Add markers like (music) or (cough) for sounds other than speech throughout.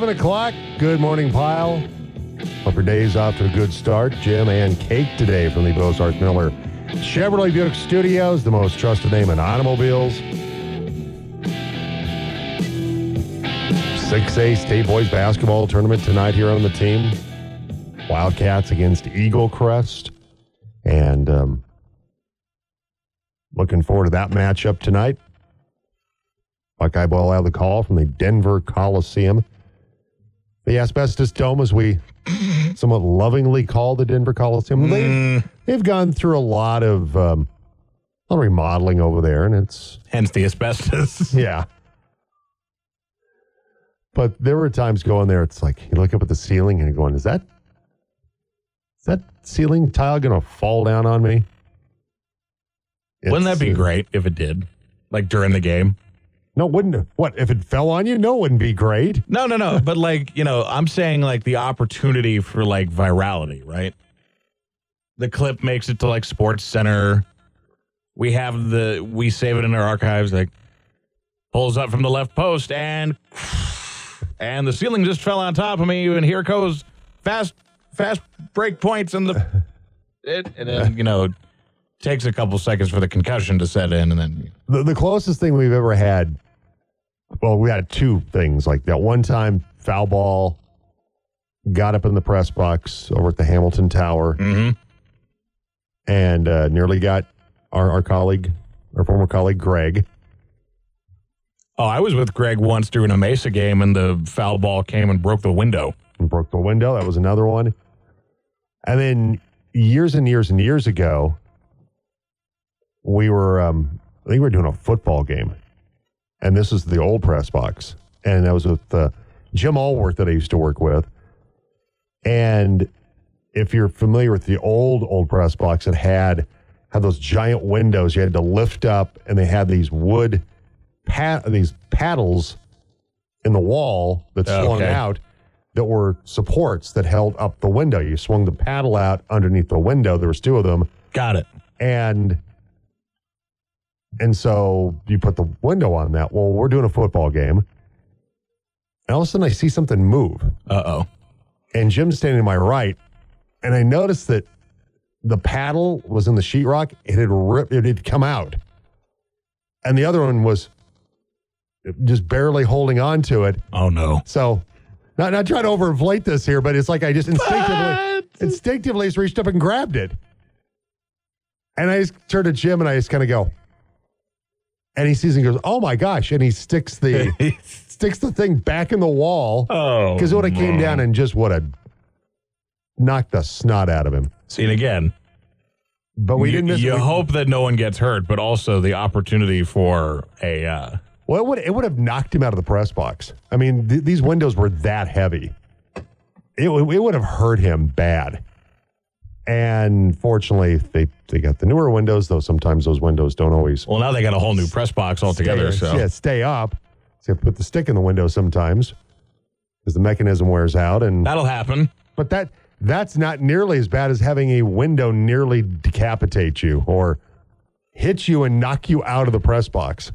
7 o'clock. Good morning, pile. Your day's off to a good start. Jim and Kate today from the Bozarth Miller Chevrolet Buick Studios, the most trusted name in automobiles. 6A State Boys Basketball Tournament tonight here on the team. Wildcats against Eagle Crest. And um, looking forward to that matchup tonight. Buckeye Ball out of the call from the Denver Coliseum. The Asbestos Dome, as we somewhat lovingly call the Denver Coliseum. They've, they've gone through a lot of um, a lot of remodeling over there, and it's Hence the asbestos. (laughs) yeah. But there were times going there, it's like you look up at the ceiling and you're going, is that is that ceiling tile gonna fall down on me? Wouldn't that be uh, great if it did? Like during the game? No, wouldn't? What if it fell on you? No, it wouldn't be great. No, no, no. (laughs) but like, you know, I'm saying like the opportunity for like virality, right? The clip makes it to like Sports Center. We have the we save it in our archives, like pulls up from the left post and and the ceiling just fell on top of me, and here goes fast fast break points and the (laughs) it and then, you know, takes a couple seconds for the concussion to set in and then The, the closest thing we've ever had, well, we had two things like that. One time, foul ball got up in the press box over at the Hamilton Tower Mhm. and uh, nearly got our, our colleague, our former colleague, Greg. Oh, I was with Greg once during a Mesa game, and the foul ball came and broke the window. and broke the window. That was another one. And then years and years and years ago, we were, um, I think we were doing a football game. And this is the old press box. And that was with uh, Jim Allworth that I used to work with. And if you're familiar with the old, old press box, it had, had those giant windows you had to lift up, and they had these wood, pat, these paddles in the wall that swung Okay. out that were supports that held up the window. You swung the paddle out underneath the window. There was two of them, Got it. and and so you put the window on that. Well, we're doing a football game, and all of a sudden I see something move, Uh oh. and Jim's standing to my right, and I noticed that the paddle was in the sheetrock. It had ripped. It had come out, and the other one was just barely holding on to it. Oh no. So, not not trying to overinflate this here, but it's like I just instinctively instinctively just reached up and grabbed it, and I just turned to Jim and I just kind of go, and he sees and goes, "Oh my gosh!" and he sticks the (laughs) sticks the thing back in the wall oh. because it would have came down and just would have knocked the snot out of him. See it again. But we you, didn't. Miss, You we- hope that no one gets hurt, but also the opportunity for a. Uh, Well, it would it would have knocked him out of the press box. I mean, th- these windows were that heavy. It, w- it would have hurt him bad. And fortunately, they they got the newer windows, though sometimes those windows don't always well, now they got a whole new press box altogether. stay, So yeah, stay up. So you have to put the stick in the window sometimes because the mechanism wears out. And that'll happen. but that that's not nearly as bad as having a window nearly decapitate you or hit you and knock you out of the press box.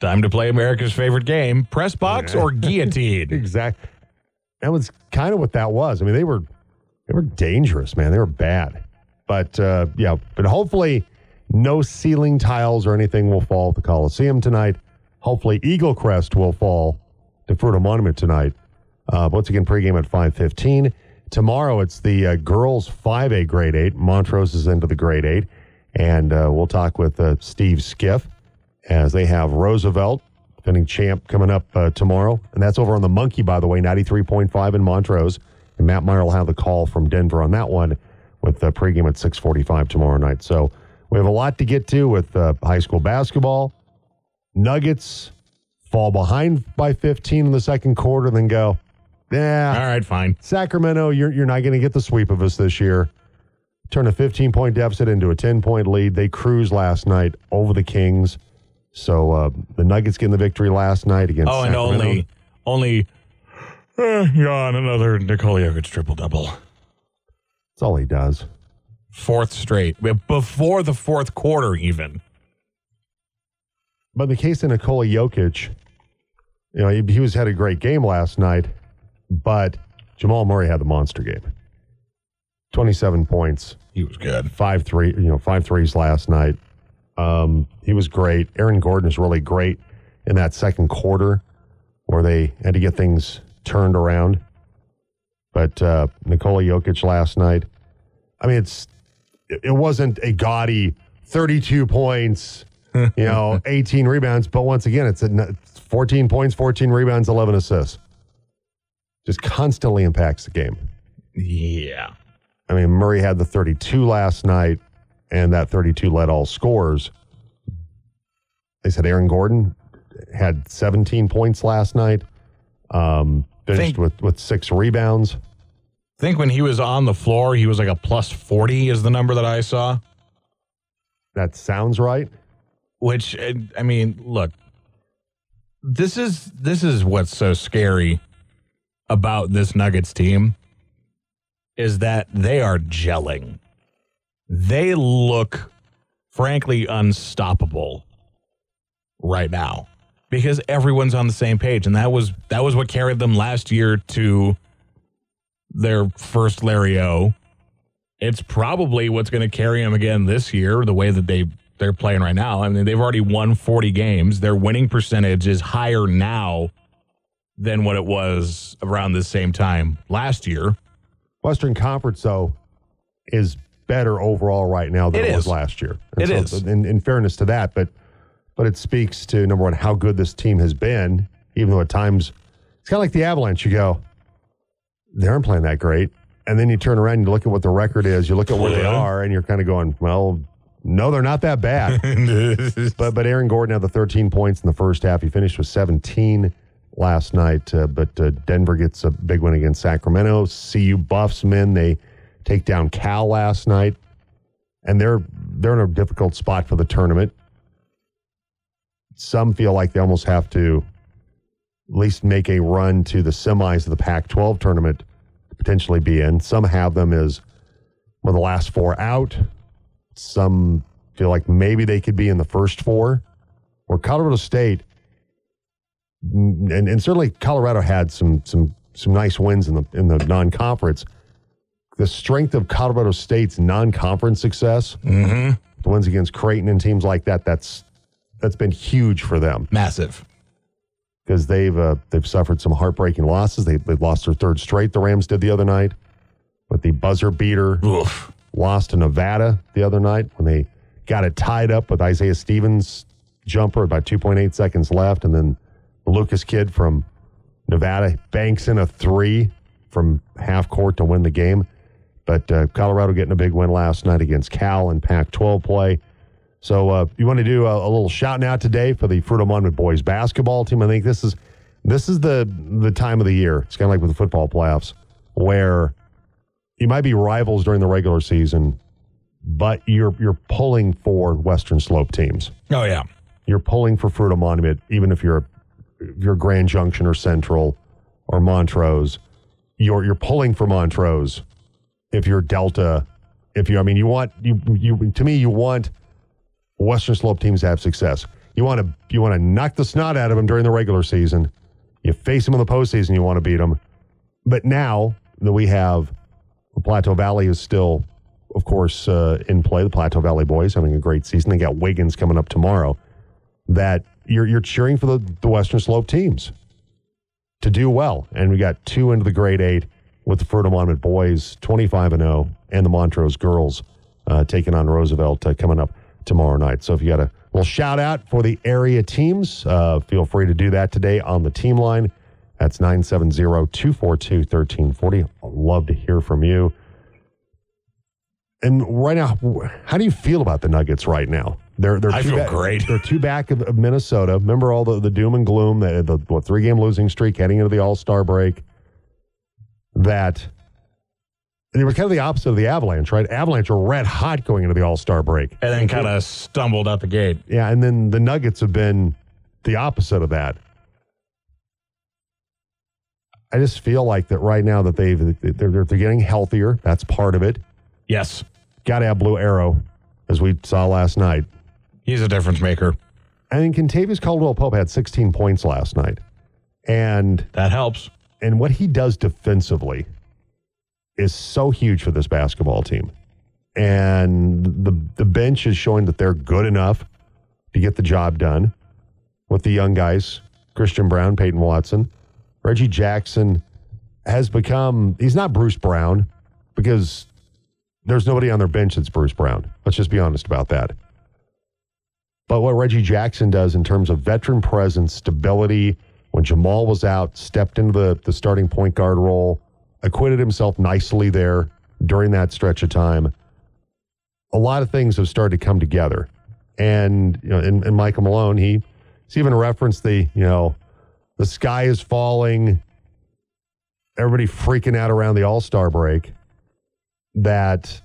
Time to play America's favorite game: press box or guillotine. (laughs) Exactly. That was kind of what that was. I mean, they were they were dangerous, man. They were bad. But uh, yeah, but hopefully no ceiling tiles or anything will fall at the Coliseum tonight. Hopefully Eagle Crest will fall to Fruita Monument tonight. Uh, once again, pregame at five fifteen. Tomorrow it's the uh, girls five A Great Eight. Montrose is into the Great Eight, and uh, we'll talk with uh, Steve Skiff as they have Roosevelt defending champ coming up uh, tomorrow. And that's over on the Monkey, by the way, 93.5 in Montrose. And Matt Meyer will have the call from Denver on that one with the pregame at 645 tomorrow night. So we have a lot to get to with uh, high school basketball. Nuggets fall behind by 15 in the second quarter, then go, yeah, All right, fine. Sacramento, you're, you're not going to get the sweep of us this year. Turn a 15 point deficit into a 10 point lead. They cruised last night over the Kings. So uh, the Nuggets getting the victory last night against Oh, and Sacramento. only, only, uh, yawn, another Nikola Jokic triple double. That's all he does. Fourth straight. Before the fourth quarter, even. But in the case of Nikola Jokic, you know, he, he was had a great game last night. but Jamal Murray had the monster game. 27 points, He was good. five three, you know, five threes last night. Um, he was great. Aaron Gordon is really great in that second quarter where they had to get things turned around. But uh, Nikola Jokic last night, I mean, it's it wasn't a gaudy 32 points, you know, (laughs) 18 rebounds. But once again, it's a n- 14 points, 14 rebounds, 11 assists. Just constantly impacts the game. Yeah. I mean, Murray had the 32 last night, and that 32 led all scores. They said Aaron Gordon had 17 points last night, um, finished Think- with, with six rebounds. I think when he was on the floor, he was like a plus 40 is the number that I saw. That sounds right. Which uh, I mean, look, this is this is what's so scary about this Nuggets team is that they are gelling. They look frankly unstoppable right now because everyone's on the same page and that was that was what carried them last year to their first Larry O. It's probably what's going to carry them again this year the way that they they're playing right now. I mean, they've already won 40 games. Their winning percentage is higher now than what it was around the same time last year. Western Conference, though, is better overall right now than It it, was last year. And It is. In, in fairness to that, but but it speaks to number one how good this team has been, even though at times it's kind of like the Avalanche. You go, they aren't playing that great, and then you turn around and you look at what the record is. You look at where they are, and you're kind of going, well, no, they're not that bad. (laughs) but but Aaron Gordon had the 13 points in the first half. He finished with 17 last night. Uh, but uh, Denver gets a big win against Sacramento. CU Buffs men they take down Cal last night, and they're they're in a difficult spot for the tournament. Some feel like they almost have to at least make a run to the semis of the Pac-12 tournament to potentially be in. Some have them as one of the last four out. Some feel like maybe they could be in the first four. Or Colorado State, and, and certainly Colorado had some some some nice wins in the in the non-conference. The strength of Colorado State's non-conference success, mm-hmm. the wins against Creighton and teams like that, that's that's been huge for them Massive. because they've uh, they've suffered some heartbreaking losses. They they lost their third straight. The Rams did the other night with the buzzer beater Oof. lost to Nevada the other night when they got it tied up with Isaiah Stevens jumper about 2.8 seconds left, and then Lucas kid from Nevada banks in a three from half court to win the game. But uh, Colorado getting a big win last night against Cal in Pac-12 play. So uh, you want to do a, a little shout out today for the Fruita Monument boys basketball team. I think this is this is the the time of the year. It's kind of like with the football playoffs where you might be rivals during the regular season, but you're you're pulling for Western Slope teams. Oh yeah. You're pulling for Fruita Monument, even if you're if you're Grand Junction or Central or Montrose. You're you're pulling for Montrose. If you're Delta, if you I mean you want you you to me you want Western Slope teams have success. You want to you want to knock the snot out of them during the regular season. You face them in the postseason. You want to beat them. But now that we have the Plateau Valley is still, of course, uh, in play. The Plateau Valley boys having a great season. They got Wiggins coming up tomorrow. That you're you're cheering for the, the Western Slope teams to do well, and we got two into the Great Eight with the Fruita Monument boys, twenty five and zero, and the Montrose girls uh, taking on Roosevelt uh, coming up tomorrow night. So if you got a little shout out for the area teams, uh, feel free to do that today on the team line. That's 970 242 1340. I'd love to hear from you. And right now, how do you feel about the Nuggets right now? They're they're I two feel back- great. They're two back of, of Minnesota. Remember all the, the doom and gloom, the, the what three game losing streak heading into the All Star break. That they were kind of the opposite of the Avalanche, right? Avalanche were red hot going into the All Star break. And then kind of stumbled out the gate. Yeah, and then the Nuggets have been the opposite of that. I just feel like that right now that they've they're, they're, they're getting healthier. That's part of it. Yes. Got to have Blue Arrow, as we saw last night. He's a difference maker. I think Kentavious Caldwell Pope had 16 points last night, and That helps. and what he does defensively is so huge for this basketball team. And the the bench is showing that they're good enough to get the job done with the young guys, Christian Braun, Peyton Watson. Reggie Jackson has become he's not Bruce Brown because there's nobody on their bench that's Bruce Brown. Let's just be honest about that. But what Reggie Jackson does in terms of veteran presence, stability, when Jamal was out, stepped into the, the starting point guard role, acquitted himself nicely there during that stretch of time. A lot of things have started to come together. And, you know, and, and Michael Malone, he, he's even referenced the, you know, the sky is falling, everybody freaking out around the All Star break. That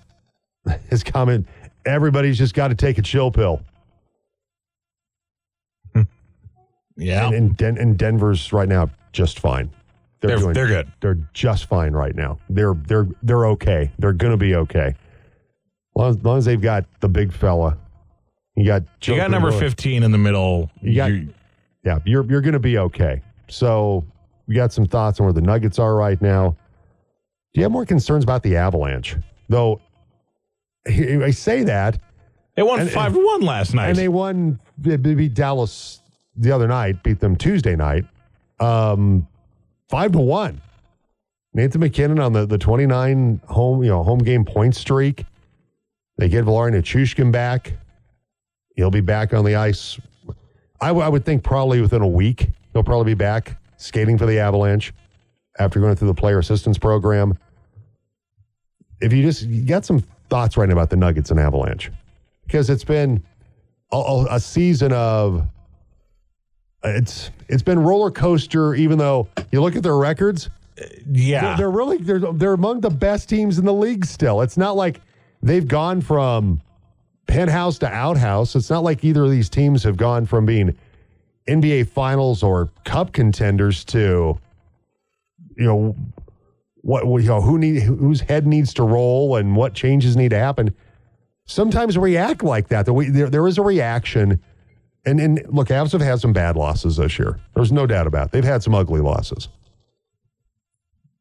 (laughs) his comment, everybody's just got to take a chill pill. (laughs) Yeah. And, and, Den- and Denver's right now just fine. They're, doing, they're good. they're just fine right now. They're they're they're okay. They're gonna be okay. As long as, long as they've got the big fella. You got You got number 15 in the middle. You got- You- Yeah, you're you're gonna be okay. So we got some thoughts on where the Nuggets are right now. Do you have more concerns about the Avalanche? Though I say that, they won And- 5 to 1 last night. and they won. They beat Dallas the other night. Beat them Tuesday night, um, five to one. Nathan MacKinnon on the the twenty nine home you know home game point streak. They get Valeri Nichushkin back. He'll be back on the ice. I, w- I would think probably within a week he'll probably be back skating for the Avalanche after going through the player assistance program. If you just you got some thoughts right now about the Nuggets and Avalanche because it's been a- a season of it's it's been roller coaster. Even though you look at their records, yeah. they're, they're really they're they're among the best teams in the league. Still, it's not like they've gone from penthouse to outhouse. It's not like either of these teams have gone from being NBA Finals or Cup contenders to you know what you know who need whose head needs to roll and what changes need to happen. Sometimes we act like that. That we there, there is a reaction. And and look, Avs have had some bad losses this year. There's no doubt about it. They've had some ugly losses.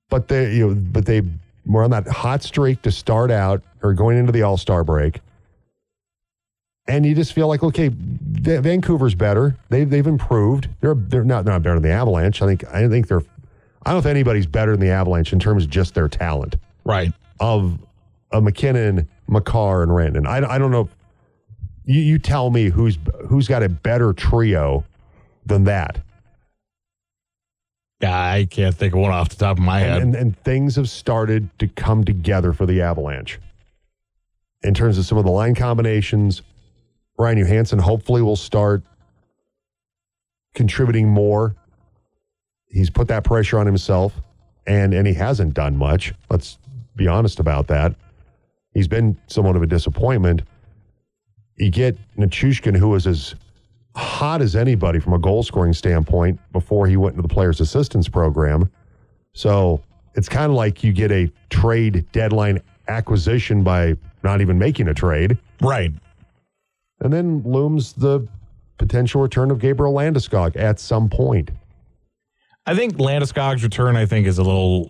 But they you know, but they were on that hot streak to start out or going into the All-Star break. And you just feel like, okay, Va- Vancouver's better. They've they've improved. They're they're not they're not better than the Avalanche. I think I think they're I don't know if anybody's better than the Avalanche in terms of just their talent right. of a MacKinnon, Makar, and Randon. I, I don't know. You, you tell me who's who's got a better trio than that. I can't think of one off the top of my head. And, and, and things have started to come together for the Avalanche in terms of some of the line combinations. Ryan Johansen hopefully will start contributing more. He's put that pressure on himself, and and he hasn't done much. Let's be honest about that. He's been somewhat of a disappointment. You get Nichushkin, who was as hot as anybody from a goal scoring standpoint before he went into the players' assistance program. So it's kind of like you get a trade deadline acquisition by not even making a trade. right. And then looms the potential return of Gabriel Landeskog at some point. I think Landeskog's return, I think, is a little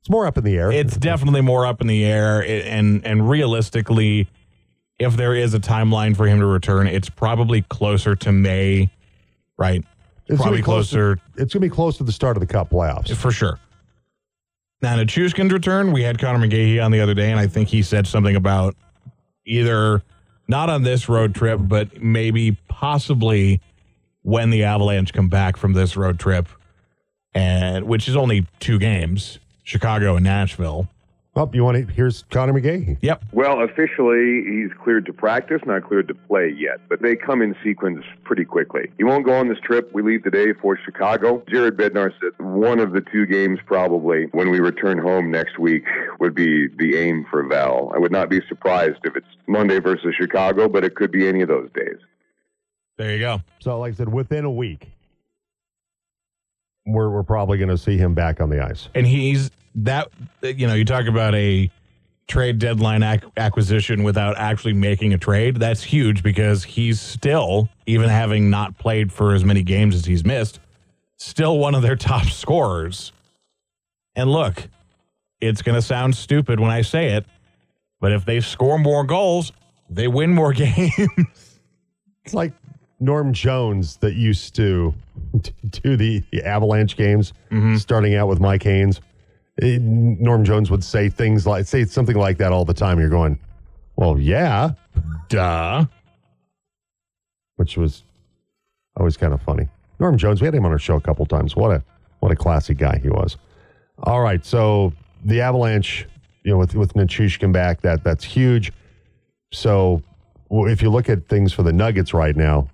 It's more up in the air. it's definitely more up in the air and and realistically if there is a timeline for him to return it's probably closer to may right? It's probably close to- closer it's going to be close to the start of the Cup playoffs. for sure. Now to Chuskin's return we had Connor McGahee on the other day and I think he said something about either not on this road trip but maybe possibly when the Avalanche come back from this road trip and which is only two games Chicago and Nashville Oh, you want to? Here's Connor McGahee. yep Well, officially, he's cleared to practice, not cleared to play yet, but they come in sequence pretty quickly. He won't go on this trip. We leave today for Chicago. Jared Bednar said one of the two games, probably, when we return home next week, would be the aim for Val. I would not be surprised if it's Monday versus Chicago, but it could be any of those days. there you go So, like I said, within a week, we're we're probably going to see him back on the ice. and he's that you know you talk about a trade deadline ac- acquisition without actually making a trade that's huge because he's still even having not played for as many games as he's missed still one of their (laughs) top scorers. And look, it's going to sound stupid when I say it, but if they score more goals, they win more (laughs) games. It's like Norm Jones that used to (laughs) do the, the Avalanche games, mm-hmm. starting out with Mike Haynes. Norm Jones would say things like, say something like that all the time. You're going, well, yeah, Duh. which was always kind of funny. Norm Jones, we had him on our show a couple times. What a what a classy guy he was. All right, so the Avalanche, you know, with with Nichushkin back, that that's huge. So if you look at things for the Nuggets right now,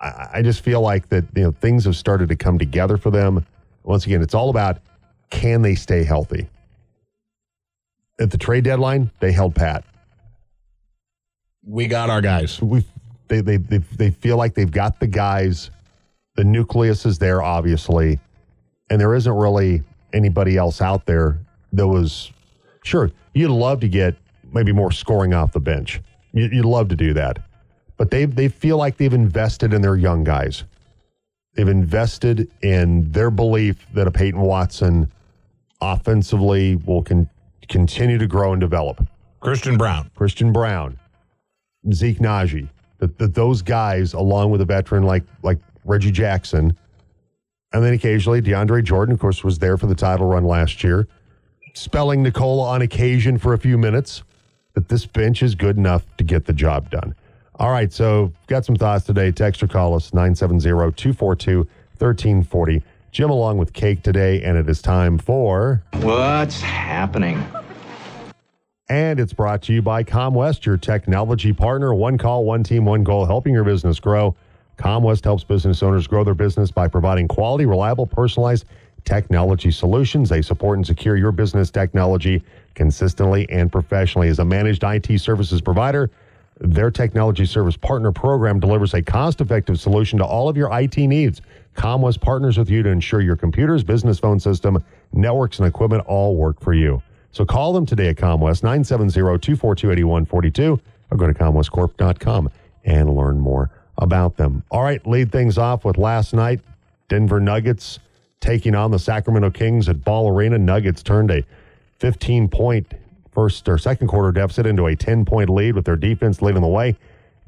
I, I just feel like that you know things have started to come together for them. Once again, it's all about can they stay healthy. At the trade deadline, they held pat We got our guys. we they, they they they feel like they've got the guys. The nucleus is there, obviously, and there isn't really anybody else out there that was sure. You'd love to get maybe more scoring off the bench. You, you'd love to do that, but they they feel like they've invested in their young guys. They've invested in their belief that a Peyton Watson offensively will con- continue to grow and develop. Christian Braun. Christian Braun, Zeke Nnaji, that, that those guys, along with a veteran like like Reggie Jackson, and then occasionally DeAndre Jordan, of course, was there for the title run last year, spelling Nikola on occasion for a few minutes. That this bench is good enough to get the job done. All right, so got some thoughts today. Text or call us 970-242-1340. Jim along with Kate today, and it is time for What's happening? And it's brought to you by ComWest, your technology partner. One call, one team, one goal, helping your business grow. ComWest helps business owners grow their business by providing quality, reliable, personalized technology solutions. They support and secure your business technology consistently and professionally. As a managed IT services provider, their technology service partner program delivers a cost effective solution to all of your IT needs. ComWest partners with you to ensure your computers, business phone system, networks, and equipment all work for you. So call them today at ComWest, 970-242-8142, or go to comwestcorp.com and learn more about them. All right, lead things off with last night, Denver Nuggets taking on the Sacramento Kings at Ball Arena. Nuggets turned a 15-point first or second quarter deficit into a 10-point lead with their defense leading the way.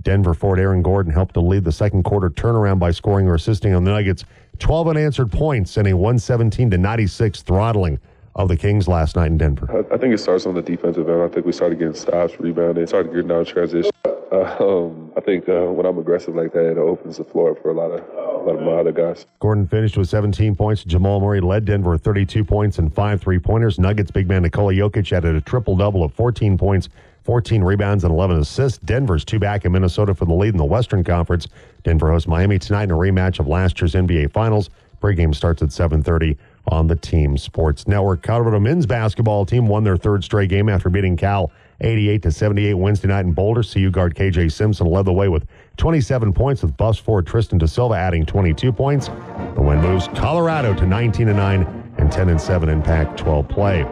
Denver forward Aaron Gordon helped to lead the second quarter turnaround by scoring or assisting on the Nuggets 12 unanswered points and a 117 to 96 throttling of the Kings last night in Denver. I, I think it starts on the defensive end. I think we started getting stops, rebounding, started getting down transition. Uh, um, I think uh, when I'm aggressive like that, it opens the floor for a lot of a lot of my other guys. Gordon finished with 17 points. Jamal Murray led Denver 32 points and five three pointers. Nuggets big man Nikola Jokic added a triple double of 14 points, 14 rebounds, and 11 assists. Denver's two back in Minnesota for the lead in the Western Conference. Denver hosts Miami tonight in a rematch of last year's NBA Finals. Pregame starts at 7:30 on the Team Sports Network. Colorado men's basketball team won their third straight game after beating Cal 88 to 78 Wednesday night in Boulder. CU guard KJ Simpson led the way with 27 points, with bus forward Tristan De Silva adding 22 points. The win moves Colorado to 19 and 9 and 10 and 7 in Pac-12 play.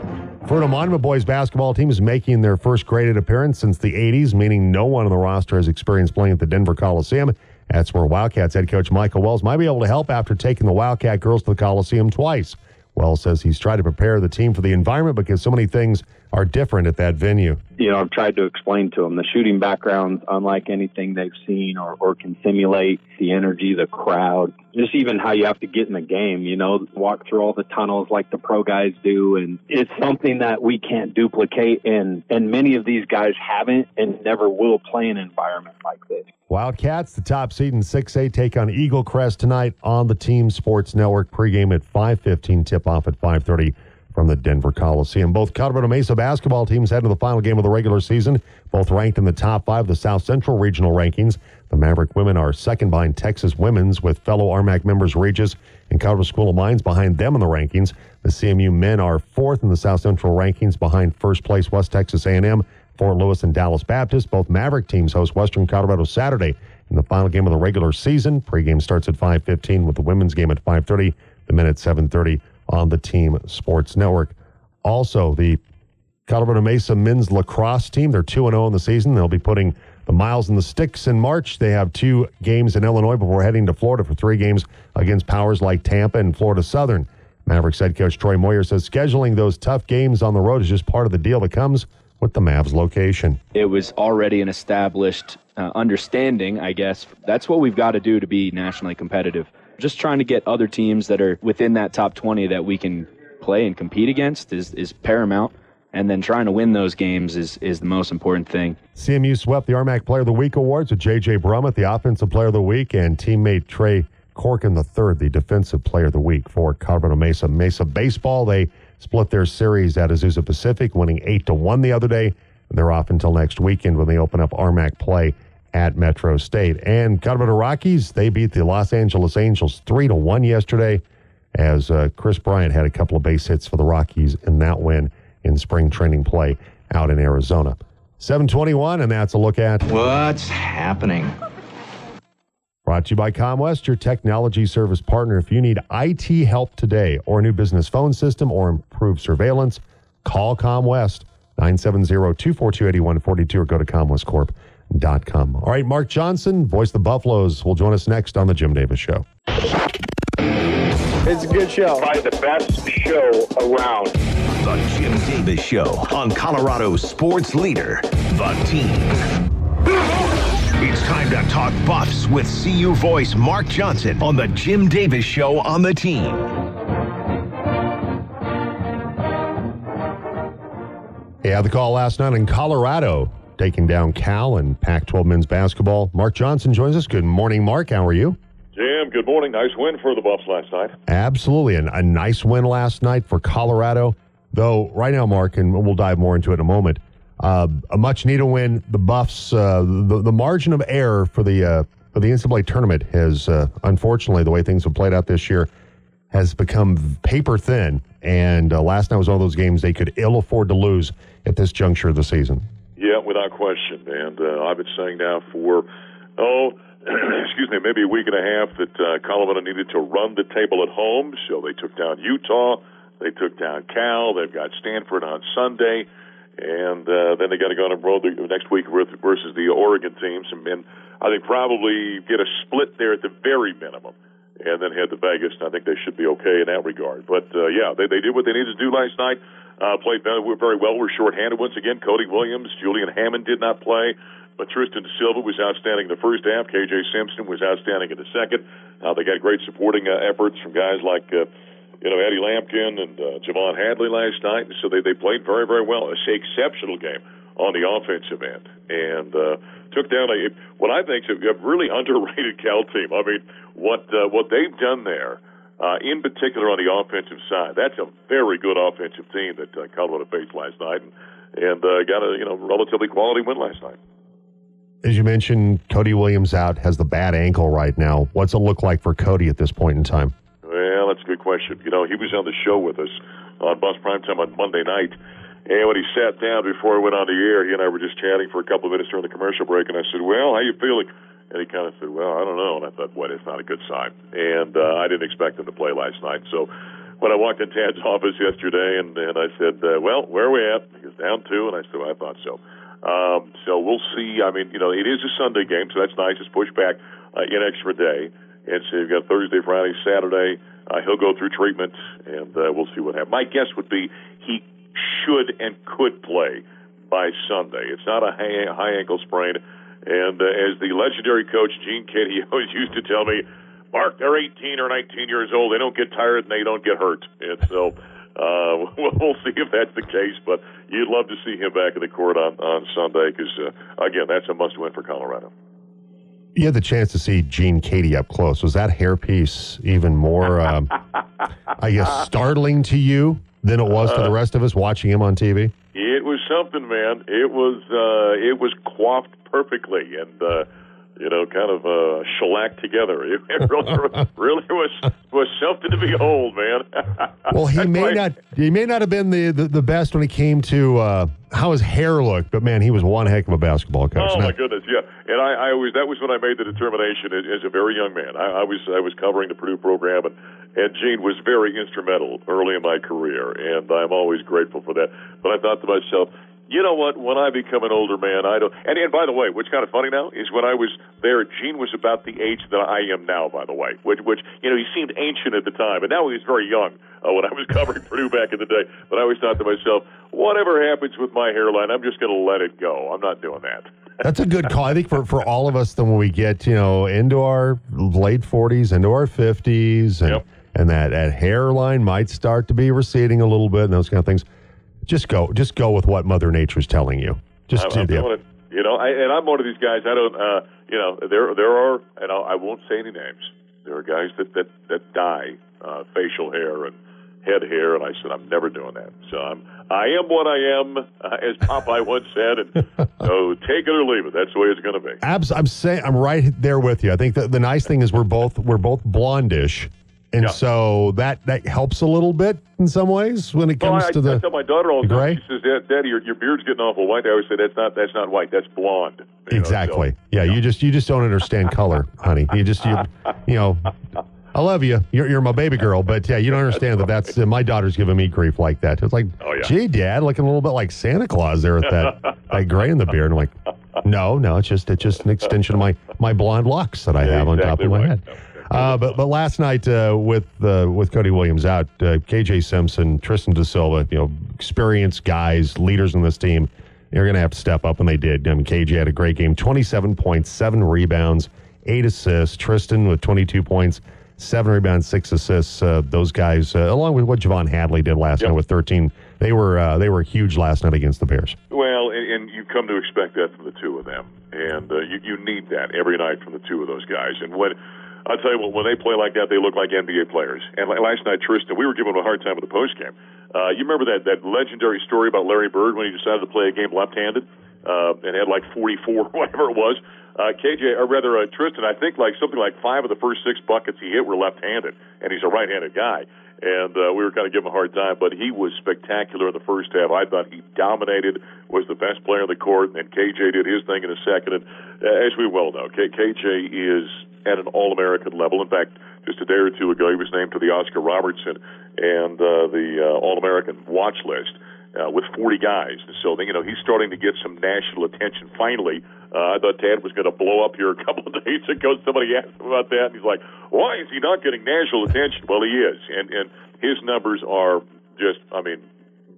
Fruita Monument boys basketball team is making their first graded appearance since the 80s, meaning no one on the roster has experience playing at the Denver Coliseum. That's where Wildcats head coach Michael Wells might be able to help after taking the Wildcat girls to the Coliseum twice. Wells says he's tried to prepare the team for the environment because so many things are different at that venue. you know, I've tried to explain to them the shooting background's unlike anything they've seen or, or can simulate the energy, the crowd, just even how you have to get in the game, you know, walk through all the tunnels like the pro guys do. And it's something that we can't duplicate. And, and many of these guys haven't and never will play an environment like this. Wildcats, the top seed in 6A, take on Eagle Crest tonight on the Team Sports Network. Pregame at 5:15, tip-off at 5:30 from the Denver Coliseum. Both Colorado Mesa basketball teams head to the final game of the regular season, both ranked in the top five of the South Central regional rankings. The Maverick women are second behind Texas women's, with fellow RMAC members Regis and Colorado School of Mines behind them in the rankings. The CMU men are fourth in the South Central rankings, behind first place West Texas A&M. Fort Lewis and Dallas Baptist. Both Maverick teams host Western Colorado Saturday in the final game of the regular season. Pregame starts at 5:15 with the women's game at 5:30. The men at 7:30 on the Team Sports Network. Also, the Colorado Mesa men's lacrosse team. They're 2 0 in the season. They'll be putting the Miles and the Sticks in March. They have two games in Illinois before heading to Florida for three games against powers like Tampa and Florida Southern. Mavericks head coach Troy Moyer says scheduling those tough games on the road is just part of the deal that comes with the Mavs location. It was already an established uh, understanding, I guess. That's what we've got to do to be nationally competitive. Just trying to get other teams that are within that top 20 that we can play and compete against is, is paramount. And then trying to win those games is, is the most important thing. CMU swept the RMAC Player of the Week awards with J.J. Brummett, the Offensive Player of the Week, and teammate Trey Corkin III, the Defensive Player of the Week for Colorado Mesa. Mesa Baseball, they split their series at Azusa Pacific, winning 8 to 1 the other day. They're off until next weekend when they open up RMAC play at Metro State. And Colorado Rockies, they beat the Los Angeles Angels 3 to 1 yesterday as uh, Kris Bryant had a couple of base hits for the Rockies in that win in spring training play out in Arizona. 721, and that's a look at What's happening? Brought to you by ComWest, your technology service partner. If you need IT help today or a new business phone system or improved surveillance, call ComWest 970-242-8142 or go to comwestcorp.com. All right, Mark Johnson, voice of the Buffaloes, will join us next on the Jim Davis Show. It's a good show. Probably the best show around. The Jim Davis Show on Colorado Sports Leader, The Team. It's time to talk Buffs with CU voice Mark Johnson on The Jim Davis Show on The Team. He had the call last night in Colorado, taking down Cal and Pac 12 men's basketball. Mark Johnson joins us. Good morning, Mark. How are you? Jim, good morning. Nice win for the Buffs last night. Absolutely. And a nice win last night for Colorado. Though, right now, Mark, and we'll dive more into it in a moment, uh, a much needed win. The Buffs, uh, the, the margin of error for the, uh, for the NCAA tournament has, uh, unfortunately, the way things have played out this year, has become paper thin. And uh, last night was one of those games they could ill afford to lose at this juncture of the season. Yeah, without question. And uh, I've been saying now for, oh, (clears throat) excuse me, maybe a week and a half that uh, Colorado needed to run the table at home. So they took down Utah. They took down Cal. They've got Stanford on Sunday. And uh, then they got to go on the road next week versus the Oregon teams. And I think probably get a split there at the very minimum. And then head to Vegas. And I think they should be okay in that regard. But uh, yeah, they, they did what they needed to do last night. Uh, played very well. We're shorthanded once again. Cody Williams, Julian Hammond did not play. But Tristan Silva was outstanding in the first half. KJ Simpson was outstanding in the second. Uh, they got great supporting uh, efforts from guys like, uh, you know, Eddie Lampkin and uh, J'Vonne Hadley last night. And so they, they played very, very well. It's an exceptional game on the offensive end. And uh, took down a what I think is a really (laughs) underrated Cal team. I mean, what uh, what they've done there, uh, in particular on the offensive side, that's a very good offensive team that uh, Colorado faced last night, and, and uh, got a you know relatively quality win last night. As you mentioned, Cody Williams out has the bad ankle right now. What's it look like for Cody at this point in time? Well, that's a good question. You know, he was on the show with us on Bus Primetime on Monday night. And when he sat down before we went on the air, he and I were just chatting for a couple of minutes during the commercial break. And I said, "Well, how you feeling?" And he kind of said, "Well, I don't know." And I thought, "Boy, it's not a good sign." And uh, I didn't expect him to play last night. So when I walked in Tad's (laughs) office yesterday, and, and I said, uh, "Well, where are we at?" He goes, "Down two." And I said, well, "I thought so." Um, so we'll see. I mean, you know, it is a Sunday game, so that's nice. It's pushed back uh, an extra day. And so you've got Thursday, Friday, Saturday. Uh, he'll go through treatment, and uh, we'll see what happens. My guess would be he should and could play by Sunday. It's not a high, high ankle sprain. And uh, as the legendary coach Gene Keady (laughs) always used to tell me, Mark, they're 18 or 19 years old. They don't get tired and they don't get hurt. And so uh, (laughs) we'll see if that's the case. But you'd love to see him back in the court on, on Sunday because, uh, again, that's a must win for Colorado. You had the chance to see Gene Keady up close. Was that hairpiece even more, um, (laughs) I guess, startling to you than it was to the rest of us watching him on TV? It was something, man. It was uh, it was coiffed perfectly, and uh, you know, kind of uh, shellacked together. It, (laughs) it really, really was was something to behold, man. (laughs) well, he may not he may not have been the, the, the best when it came to uh, how his hair looked, but man, he was one heck of a basketball coach. Oh now, my goodness, yeah. And I, I always that was when I made the determination as, as a very young man. I, I was I was covering the Purdue program, and and Gene was very instrumental early in my career, and I'm always grateful for that. But I thought to myself, you know what? When I become an older man, I don't. And, and by the way, what's kind of funny now is when I was there, Gene was about the age that I am now. By the way, which, which you know, he seemed ancient at the time, and now he's very young. Uh, when I was (laughs) covering Purdue back in the day, but I always thought to myself, whatever happens with my hairline, I'm just going to let it go. I'm not doing that. (laughs) That's a good call. I think for, for all of us, then when we get you know into our late 40s, into our 50s, and Yep. And that, that hairline might start to be receding a little bit, and those kind of things. Just go, just go with what Mother Nature's telling you. Just I'm, do I'm the- it. You know, I, and I'm one of these guys. I don't. Uh, you know, there there are, and I'll, I won't say any names. There are guys that that that dye uh, facial hair and head hair, and I said I'm never doing that. So I'm I am what I am, uh, as Popeye (laughs) once said, and so take it or leave it. That's the way it's going to be. Abs, I'm saying I'm right there with you. I think that the nice thing is we're both we're both blondish, and Yeah. so that that helps a little bit in some ways when it Well, comes I, to I the. tell my daughter all the the time. gray? She says, "Dad, Daddy, your, your beard's getting awful white." I always say, "That's not that's not white. That's blonde." You know, Exactly. so- yeah, you just you just don't understand color, honey. You just you you know. I love you. You're, you're my baby girl, but yeah, you don't understand that. That's uh, my daughter's giving me grief like that. It's like, Oh, yeah. gee, Dad, looking a little bit like Santa Claus there with that (laughs) that gray in the beard. I'm like, no, no, it's just it's just an extension of my my blonde locks that I Yeah, have on top of my right. head. Uh, but but last night uh, with uh, with Cody Williams out, uh, KJ Simpson, Tristan De Silva, you know, experienced guys, leaders in this team, they're going to have to step up, and they did. I mean, KJ had a great game, twenty seven points, seven rebounds, eight assists. Tristan with twenty two points, seven rebounds, six assists. Uh, those guys, uh, along with what J'Vonne Hadley did last Yep. night with thirteen, they were uh, they were huge last night against the Bears. Well, and, and you come to expect that from the two of them, and uh, you you need that every night from the two of those guys. And when I'll tell you what, when they play like that, they look like NBA players. And last night, Tristan, we were giving him a hard time in the post game. Uh, you remember that that legendary story about Larry Bird when he decided to play a game left-handed uh, and had like 44, (laughs) whatever it was. Uh, KJ, or rather uh, Tristan, I think like something like five of the first six buckets he hit were left-handed, and he's a right-handed guy. And uh, we were kind of giving him a hard time, but he was spectacular in the first half. I thought he dominated, was the best player on the court, and KJ did his thing in the second. And uh, as we well know, K- KJ is at an All-American level. In fact, just a day or two ago, he was named to the Oscar Robertson and uh, the uh, All-American watch list uh, with 40 guys. So, you know, he's starting to get some national attention finally. Uh, I thought Tad was going to blow up here a (laughs) couple of days ago. Somebody asked him about that, and he's like, why is he not getting national attention? Well, he is. And, and his numbers are just, I mean,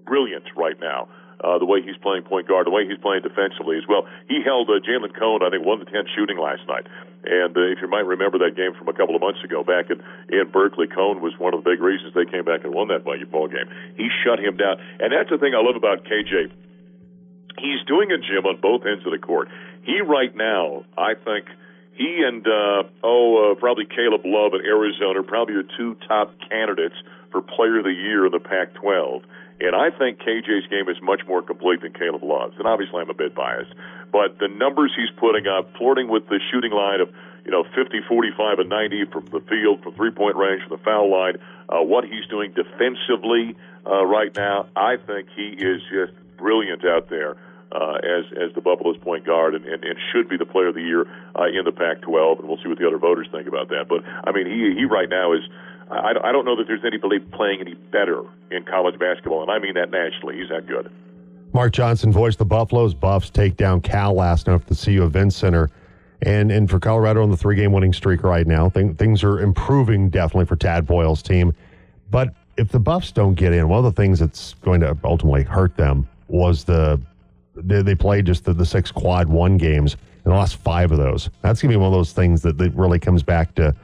brilliant right now. Uh, the way he's playing point guard, the way he's playing defensively as well. He held uh, Jalen Cone, I think, one to ten shooting last night. And uh, if you might remember that game from a couple of months ago back in, in Berkeley, Cone was one of the big reasons they came back and won that ball game. He shut him down, and that's the thing I love about KJ. He's doing a gym on both ends of the court. He right now, I think, he and uh, oh, uh, probably Caleb Love at Arizona, are probably your two top candidates for Player of the Year in the Pac-12. And I think KJ's game is much more complete than Caleb Love's. And obviously, I'm a bit biased, but the numbers he's putting up, flirting with the shooting line of you know 50, 45, and 90 from the field, from three-point range, from the foul line, uh, what he's doing defensively uh, right now, I think he is just brilliant out there uh, as as the Buffalo's point guard and, and, and should be the player of the year uh, in the Pac-12. And we'll see what the other voters think about that. But I mean, he he right now is. I, I don't know that there's anybody playing any better in college basketball, and I mean that nationally. He's that good. Mark Johnson voiced the Buffaloes. Buffs take down Cal last night at the CU Event Center. And and for Colorado on the three game winning streak right now, thing, things are improving definitely for Tad Boyle's team. But if the Buffs don't get in, one of the things that's going to ultimately hurt them was the they, they played just the, the six quad one games and lost five of those. That's going to be one of those things that, that really comes back to,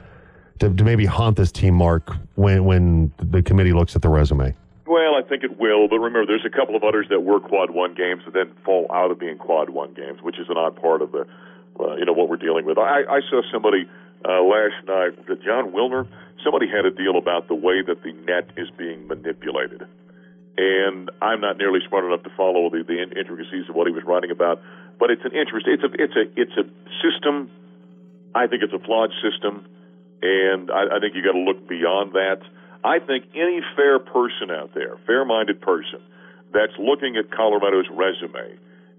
to to maybe haunt this team, Mark, when when the committee looks at the resume. Well, I think it will, but remember, there's a couple of others that were quad one games and then fall out of being quad one games, which is an odd part of the, uh, you know, what we're dealing with. I, I saw somebody uh, last night, the John Wilner. Somebody had a deal about the way that the net is being manipulated, and I'm not nearly smart enough to follow the, the intricacies of what he was writing about. But it's an interest. It's a it's a it's a system. I think it's a flawed system, and I, I think you got to look beyond that. I think any fair person out there, fair-minded person, that's looking at Colorado's resume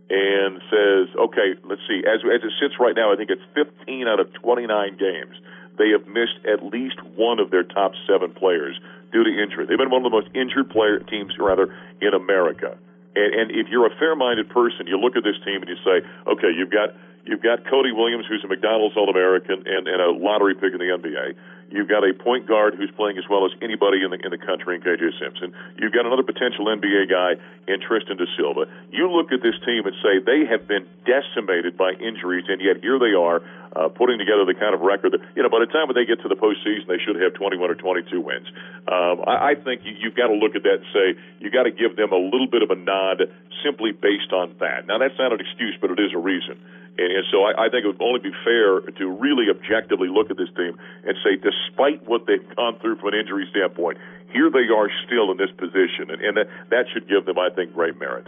and says, okay, let's see, as as it sits right now, I think it's 15 out of 29 games they have missed at least one of their top seven players due to injury. They've been one of the most injured player teams, rather, in America. And, and if you're a fair-minded person, you look at this team and you say, okay, you've got you've got Cody Williams, who's a McDonald's All-American and, and a lottery pick in the NBA. You've got a point guard who's playing as well as anybody in the in the country in KJ Simpson. You've got another potential NBA guy in Tristan Da Silva. You look at this team and say they have been decimated by injuries, and yet here they are uh, putting together the kind of record that you know. By the time they get to the postseason, they should have 21 or 22 wins. Um, I, I think you, you've got to look at that and say you've got to give them a little bit of a nod simply based on that. Now that's not an excuse, but it is a reason. And, so I, I think it would only be fair to really objectively look at this team and say, despite what they've gone through from an injury standpoint, here they are still in this position, and, and that, that should give them, I think, great merit.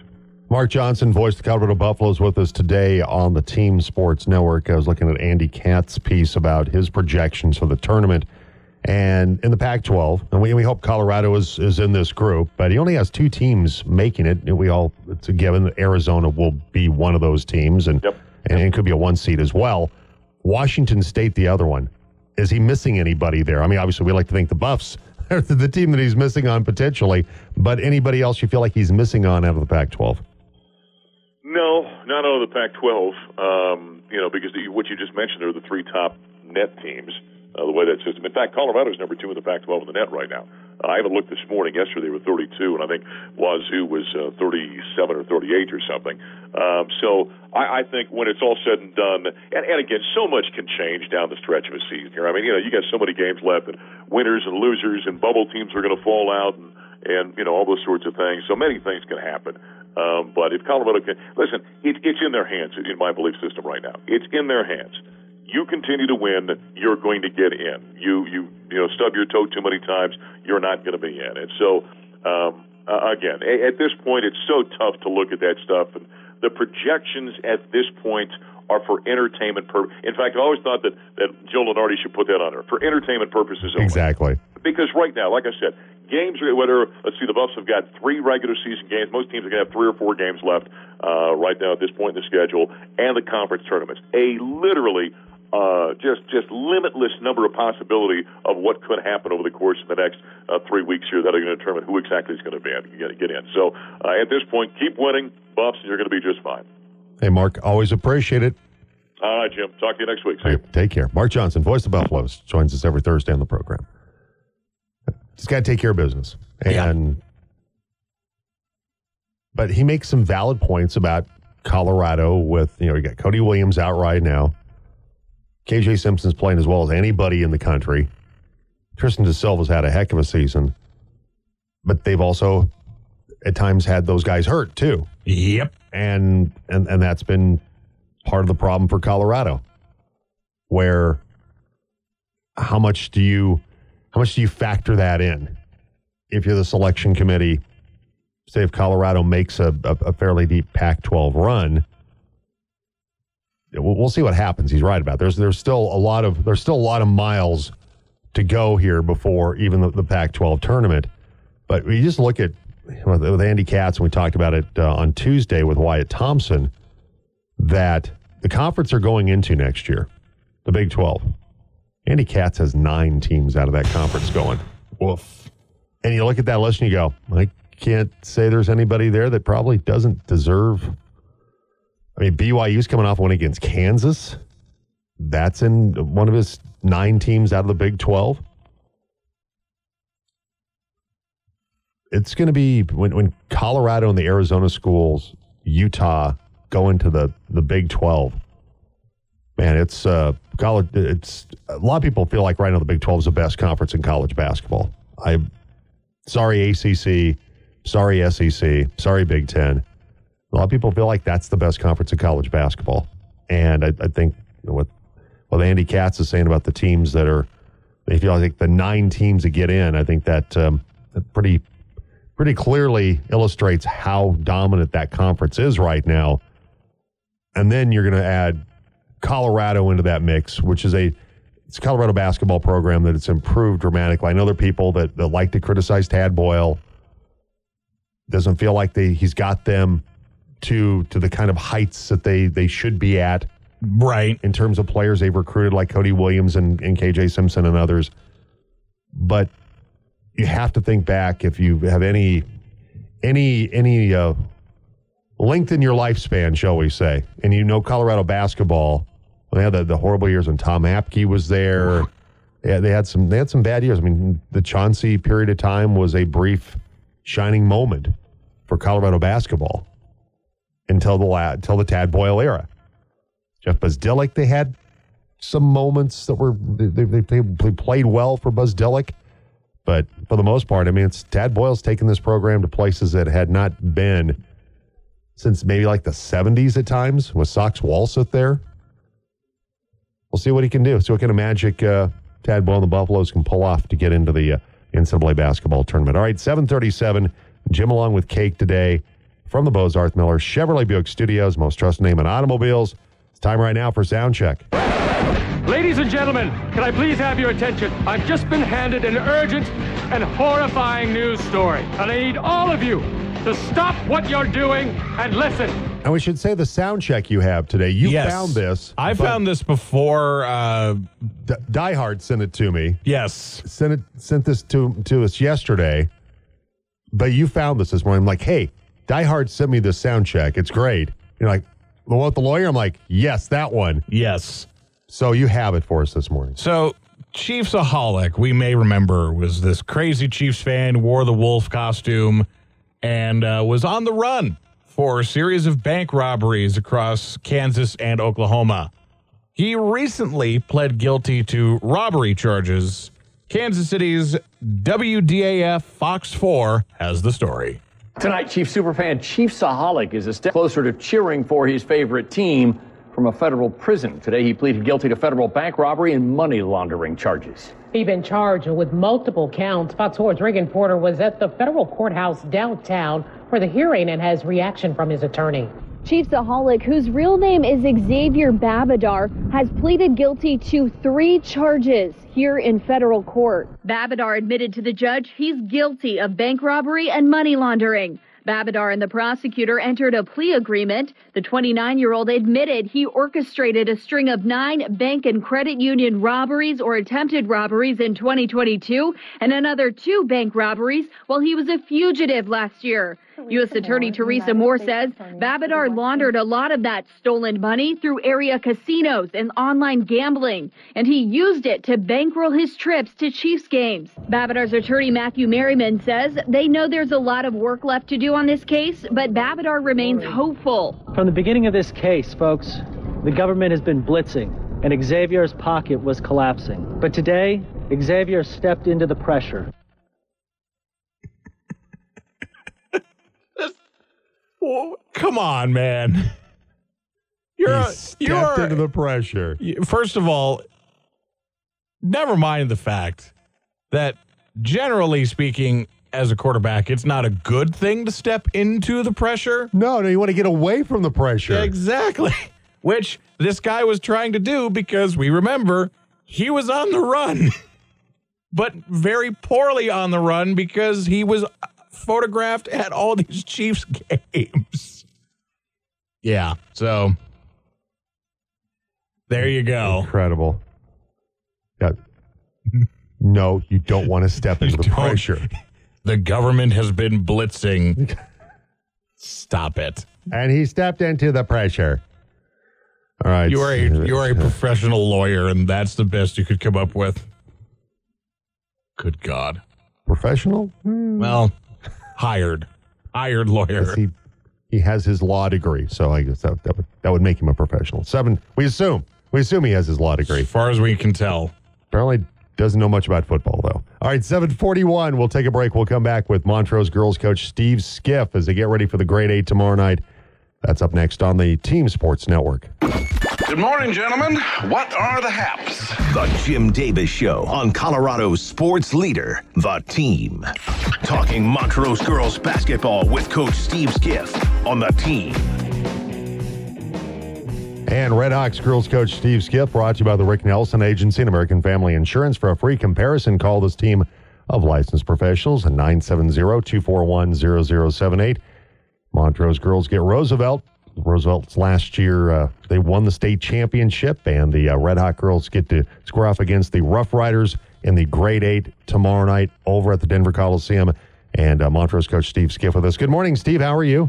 Mark Johnson, voice of the Colorado Buffaloes, with us today on the Team Sports Network. I was looking at Andy Katz's piece about his projections for the tournament and in the Pac-12. And we, we hope Colorado is, is in this group, but he only has two teams making it. And we all it's a given that Arizona will be one of those teams, and yep. and it could be a one seed as well. Washington State, the other one. Is he missing anybody there? I mean, obviously, we like to think the Buffs (laughs) are the team that he's missing on potentially, but anybody else you feel like he's missing on out of the Pac-12? No, not out of the Pac-12. Um, you know, because the, what you just mentioned are the three top net teams. Uh, the way that system. In fact, Colorado's number two in the Pac-12 in the net right now. I haven't looked this morning. Yesterday they were 32, and I think Wazoo was uh, 37 or 38 or something. Um, so I, I think when it's all said and done, and, and again, so much can change down the stretch of a season here. I mean, you know, you got so many games left, and winners and losers, and bubble teams are going to fall out, and and you know all those sorts of things. So many things can happen. Um, but if Colorado can listen, it, it's in their hands in my belief system right now. It's in their hands you continue to win, you're going to get in. You you you know stub your toe too many times, you're not going to be in. And so um, uh, again, a- at this point, it's so tough to look at that stuff. And the projections at this point are for entertainment purposes. In fact, I always thought that that Joe Lunardi should put that on there for entertainment purposes only. Exactly. Because right now, like I said, games are whether let's see, the Buffs have got three regular season games. Most teams are going to have three or four games left uh, right now at this point in the schedule, and the conference tournaments. A literally uh, just just limitless number of possibility of what could happen over the course of the next uh, three weeks here that are going to determine who exactly is going to be gonna get in. So uh, at this point, keep winning, Buffs, and you're going to be just fine. Hey, Mark, always appreciate it. All right, Jim. Talk to you next week. See you. Take care. Mark Johnson, voice of Buffaloes, joins us every Thursday on the program. He's got to take care of business, and yeah. but he makes some valid points about Colorado. With you know, you got Cody Williams out right now. KJ Simpson's playing as well as anybody in the country. Tristan Da Silva's had a heck of a season, but they've also at times had those guys hurt too. Yep. And and and that's been part of the problem for Colorado. Where how much do you how much do you factor that in if you're the selection committee? Say if Colorado makes a, a, a fairly deep Pac-12 run, we'll, we'll see what happens. He's right about. There's there's still a lot of there's still a lot of miles to go here before even the, the Pac-12 tournament. But we just look at with, with Andy Katz, and we talked about it uh, on Tuesday with Wyatt Thompson, that the conference they're going into next year, the Big 12. Andy Katz has nine teams out of that conference going. Woof. And you look at that list and you go, I can't say there's anybody there that probably doesn't deserve I mean, BYU's coming off one against Kansas. That's in one of his nine teams out of the Big 12. It's going to be when, when Colorado and the Arizona schools, Utah go into the, the Big 12. Man, it's uh, college. It's a lot of people feel like right now the Big 12 is the best conference in college basketball. I, sorry ACC, sorry SEC, sorry Big Ten. A lot of people feel like that's the best conference in college basketball. And I, I think what what Andy Katz is saying about the teams that are, they feel like the nine teams that get in, I think that, um, that pretty pretty clearly illustrates how dominant that conference is right now. And then you're going to add Colorado into that mix, which is a it's Colorado basketball program that it's improved dramatically. I know there are people that, that like to criticize Tad Boyle. Doesn't feel like they he's got them to to the kind of heights that they they should be at right in terms of players they've recruited like Cody Williams and, and KJ Simpson and others but you have to think back if you have any any any uh, lengthen your lifespan, shall we say. And you know Colorado basketball. Well, they had the, the horrible years when Tom Apke was there. Yeah, they had some they had some bad years. I mean, the Chauncey period of time was a brief shining moment for Colorado basketball until the la- until the Tad Boyle era. Jeff Bzdelik, they had some moments that were they, they, they, played well for Bzdelik, but for the most part, I mean, it's Tad Boyle's taken this program to places that had not been since maybe like the 70s at times with Sox Walseth there. We'll see what he can do. See what kind of magic uh, Tad Boyle and the Buffaloes can pull off to get into the uh, NCAA basketball tournament. All right, 737, Jim along with Kate today from the Bozarth Miller Chevrolet Buick Studios, most trusted name in automobiles. It's time right now for sound check. Ladies and gentlemen, can I please have your attention? I've just been handed an urgent and horrifying news story, and I need all of you to stop what you're doing and listen. And we should say the sound check you have today. You Yes. found this. I found this before. Uh, D- Die Hard sent it to me. yes. Sent it sent this to to us yesterday. But you found this this morning. I'm like, hey, Die Hard sent me this sound check. It's great. You're like, the one with the lawyer? I'm like, yes, that one. Yes. So you have it for us this morning. So ChiefsAholic, we may remember, was this crazy Chiefs fan, wore the wolf costume, and uh, was on the run for a series of bank robberies across Kansas and Oklahoma. He recently pled guilty to robbery charges. Kansas City's WDAF Fox 4 has the story. Tonight, Chief Superfan ChiefsAholic is a step closer to cheering for his favorite team from a federal prison. Today, he pleaded guilty to federal bank robbery and money laundering charges. He's been charged with multiple counts. Fox 4's Reagan Porter was at the federal courthouse downtown for the hearing and has reaction from his attorney. ChiefsAholic, whose real name is Xavier Babudar, has pleaded guilty to three charges here in federal court. Babudar admitted to the judge he's guilty of bank robbery and money laundering. Babudar and the prosecutor entered a plea agreement. The 29 year old admitted he orchestrated a string of nine bank and credit union robberies or attempted robberies in 2022 and another two bank robberies while he was a fugitive last year. U.S. Attorney Teresa Moore says Babudar laundered a lot of that stolen money through area casinos and online gambling, and he used it to bankroll his trips to Chiefs games. Babudar's attorney Matthew Merriman says they know there's a lot of work left to do on this case, but Babudar remains hopeful. From the beginning of this case, folks, the government has been blitzing, and Xavier's pocket was collapsing. But today, Xavier stepped into the pressure. Well, come on, man. You're a, stepped you're into the pressure. You- First of all, never mind the fact that generally speaking, as a quarterback, it's not a good thing to step into the pressure. No, no, you want to get away from the pressure. Exactly. (laughs) Which this guy was trying to do because we remember he was on the run, (laughs) but very poorly on the run because he was photographed at all these Chiefs games. Yeah. So there you go. Incredible. Yeah. No, you don't want to step into the (laughs) pressure. The government has been blitzing. Stop it. And he stepped into the pressure. All right. You are a you are a professional lawyer, and that's the best you could come up with. Good God. professional? Hmm. Well, hired, hired lawyer. He he has his law degree, so I guess that, that would that would make him a professional. Seven. We assume we assume he has his law degree. As far as we can tell. Apparently doesn't know much about football though. All right, seven forty one. We'll take a break. We'll come back with Montrose girls coach Steve Skiff as they get ready for the Great Eight tomorrow night. That's up next on the Team Sports Network. Good morning, gentlemen. What are the haps? The Jim Davis Show on Colorado's sports leader, The Team. Talking Montrose girls basketball with Coach Steve Skiff on The Team. And Red Hawks girls coach Steve Skiff brought to you by the Rick Nelson Agency and American Family Insurance. For a free comparison, call this team of licensed professionals at 970-241-0078. Montrose girls get Roosevelt. Roosevelt's last year, uh, they won the state championship, and the uh, Red Hot girls get to square off against the Rough Riders in the Great Eight tomorrow night over at the Denver Coliseum. And uh, Montrose coach Steve Skiff with us. Good morning, Steve. How are you?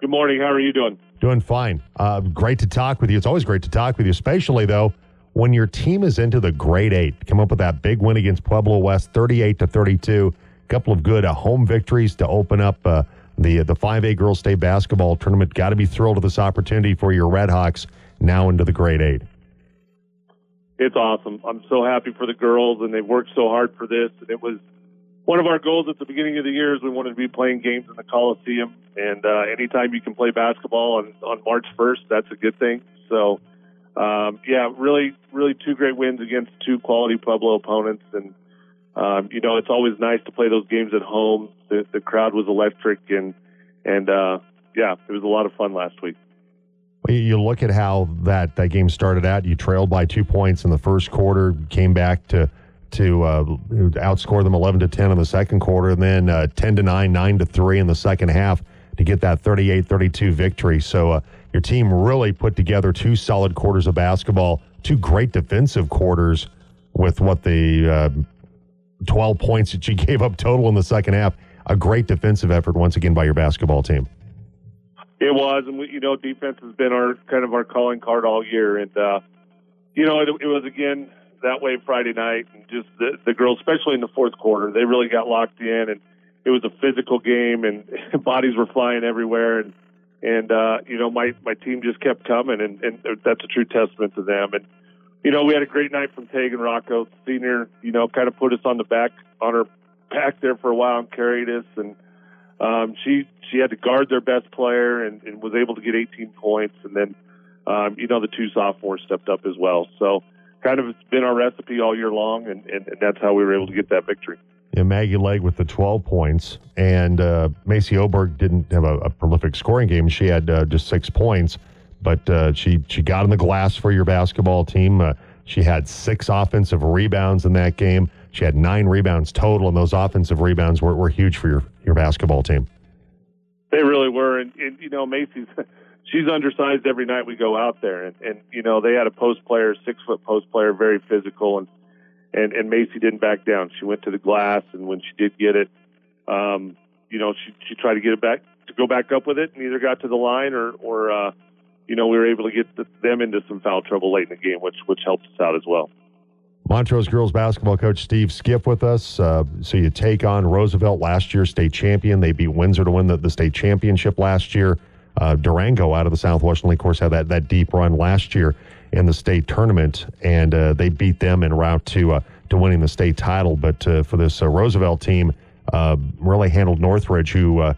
Good morning. How are you doing? Doing fine. Uh, great to talk with you. It's always great to talk with you, especially though when your team is into the Great Eight. Come up with that big win against Pueblo West, thirty-eight to thirty-two. A couple of good uh, home victories to open up uh, the the five A girls state basketball tournament. Got to be thrilled with this opportunity for your Redhawks now into the Great Eight. It's awesome. I'm so happy for the girls, and they've worked so hard for this. And it was one of our goals at the beginning of the year is we wanted to be playing games in the Coliseum, and uh, anytime you can play basketball on, on March 1st, that's a good thing. So, um, yeah, really, really two great wins against two quality Pueblo opponents, and um, you know it's always nice to play those games at home. The, the crowd was electric, and and uh, yeah, it was a lot of fun last week. You look at how that, that game started out. You trailed by two points in the first quarter, came back to to uh, outscore them 11 to 10 in the second quarter, and then uh, 10 to 9, 9 to 3 in the second half to get that 38 32 victory. So uh, your team really put together two solid quarters of basketball, two great defensive quarters with what the uh, 12 points that you (laughs) gave up total in the second half. A great defensive effort once again by your basketball team. It was, and we, you know, defense has been our kind of our calling card all year, and uh, you know, it, it was again that way Friday night, and just the, the girls, especially in the fourth quarter, they really got locked in, and it was a physical game, and (laughs) bodies were flying everywhere, and and uh, you know my my team just kept coming, and, and that's a true testament to them. And you know we had a great night from Tegan Rocco, senior. You know, kind of put us on the back on her back there for a while and carried us, and um, she she had to guard their best player and, and was able to get 18 points, and then um, you know the two sophomores stepped up as well. So kind of it's been our recipe all year long, and, and, and that's how we were able to get that victory. Yeah, Maggie Legg with the 12 points, and uh, Macy Oberg didn't have a, a, prolific scoring game. She had uh, just six points, but uh, she she got in the glass for your basketball team. Uh, she had six offensive rebounds in that game. She had nine rebounds total, and those offensive rebounds were, were huge for your, your basketball team. They really were, and, and you know Macy's (laughs) she's undersized every night we go out there, and, and you know they had a post player, six foot post player, very physical, and and and Macy didn't back down. She went to the glass, and when she did get it, um, you know she she tried to get it back to go back up with it, and either got to the line or or uh, you know we were able to get the, them into some foul trouble late in the game, which which helped us out as well. Montrose girls basketball coach Steve Skiff with us. Uh, so you take on Roosevelt last year, state champion. They beat Windsor to win the, the state championship last year. Uh, Durango out of the Southwestern League, of course, had that, that deep run last year in the state tournament, and uh, they beat them en route to uh, to winning the state title. But uh, for this uh, Roosevelt team, really handled Northridge, who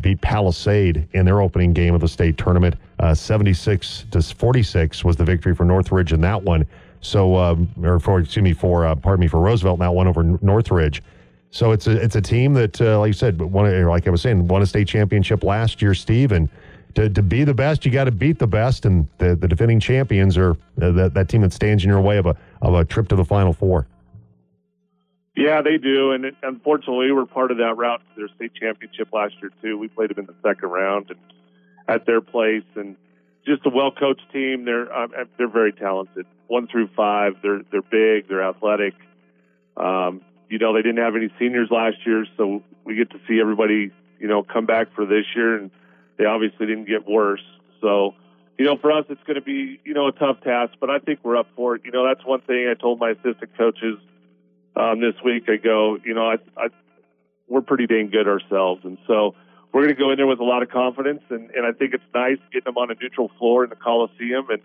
beat Palisade in their opening game of the state tournament. 76 to 46 was the victory for Northridge in that one. So, um, or for excuse me, for pardon me, for Roosevelt, now one over Northridge. So it's a it's a team that, like you said, won, like I was saying, won a state championship last year, Steve, and to, to be the best, you got to beat the best, and the, the defending champions are uh, that, that team that stands in your way of a of a trip to the Final Four. Yeah, they do, and it, unfortunately, we were part of that route to their state championship last year too. We played them in the second round and at their place, and just a well coached team. They're um, they're very talented. One through five, they're they're big, they're athletic. Um, you know, they didn't have any seniors last year, so we get to see everybody, you know, come back for this year and they obviously didn't get worse. So, you know, for us, it's going to be, you know, a tough task, but I think we're up for it. You know, that's one thing I told my assistant coaches um, this week. I go, you know, I, I, we're pretty dang good ourselves. And so we're going to go in there with a lot of confidence. And, and I think it's nice getting them on a neutral floor in the Coliseum. And,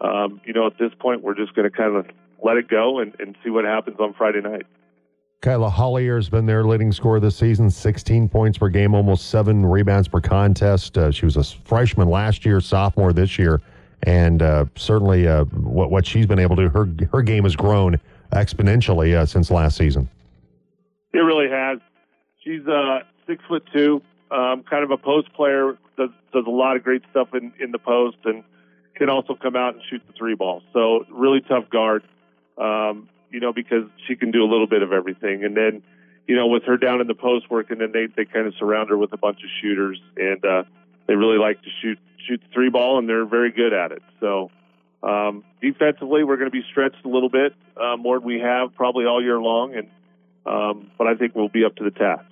um, you know, at this point, we're just going to kind of let it go and, and see what happens on Friday night. Kyla Hollier has been their leading scorer this season, 16 points per game, almost seven rebounds per contest. Uh, she was a freshman last year, sophomore this year, and uh, certainly uh, what, what she's been able to do, her, her game has grown exponentially uh, since last season. It really has. She's uh, six foot two, um, kind of a post player, does, does a lot of great stuff in, in the post, and can also come out and shoot the three ball. So, really tough guard. Um, you know, because she can do a little bit of everything. And then, you know, with her down in the post work, and then they they kind of surround her with a bunch of shooters, and uh, they really like to shoot shoot the three ball, and they're very good at it. So. Um, defensively, we're going to be stretched a little bit uh, more than we have probably all year long, and um, but I think we'll be up to the task.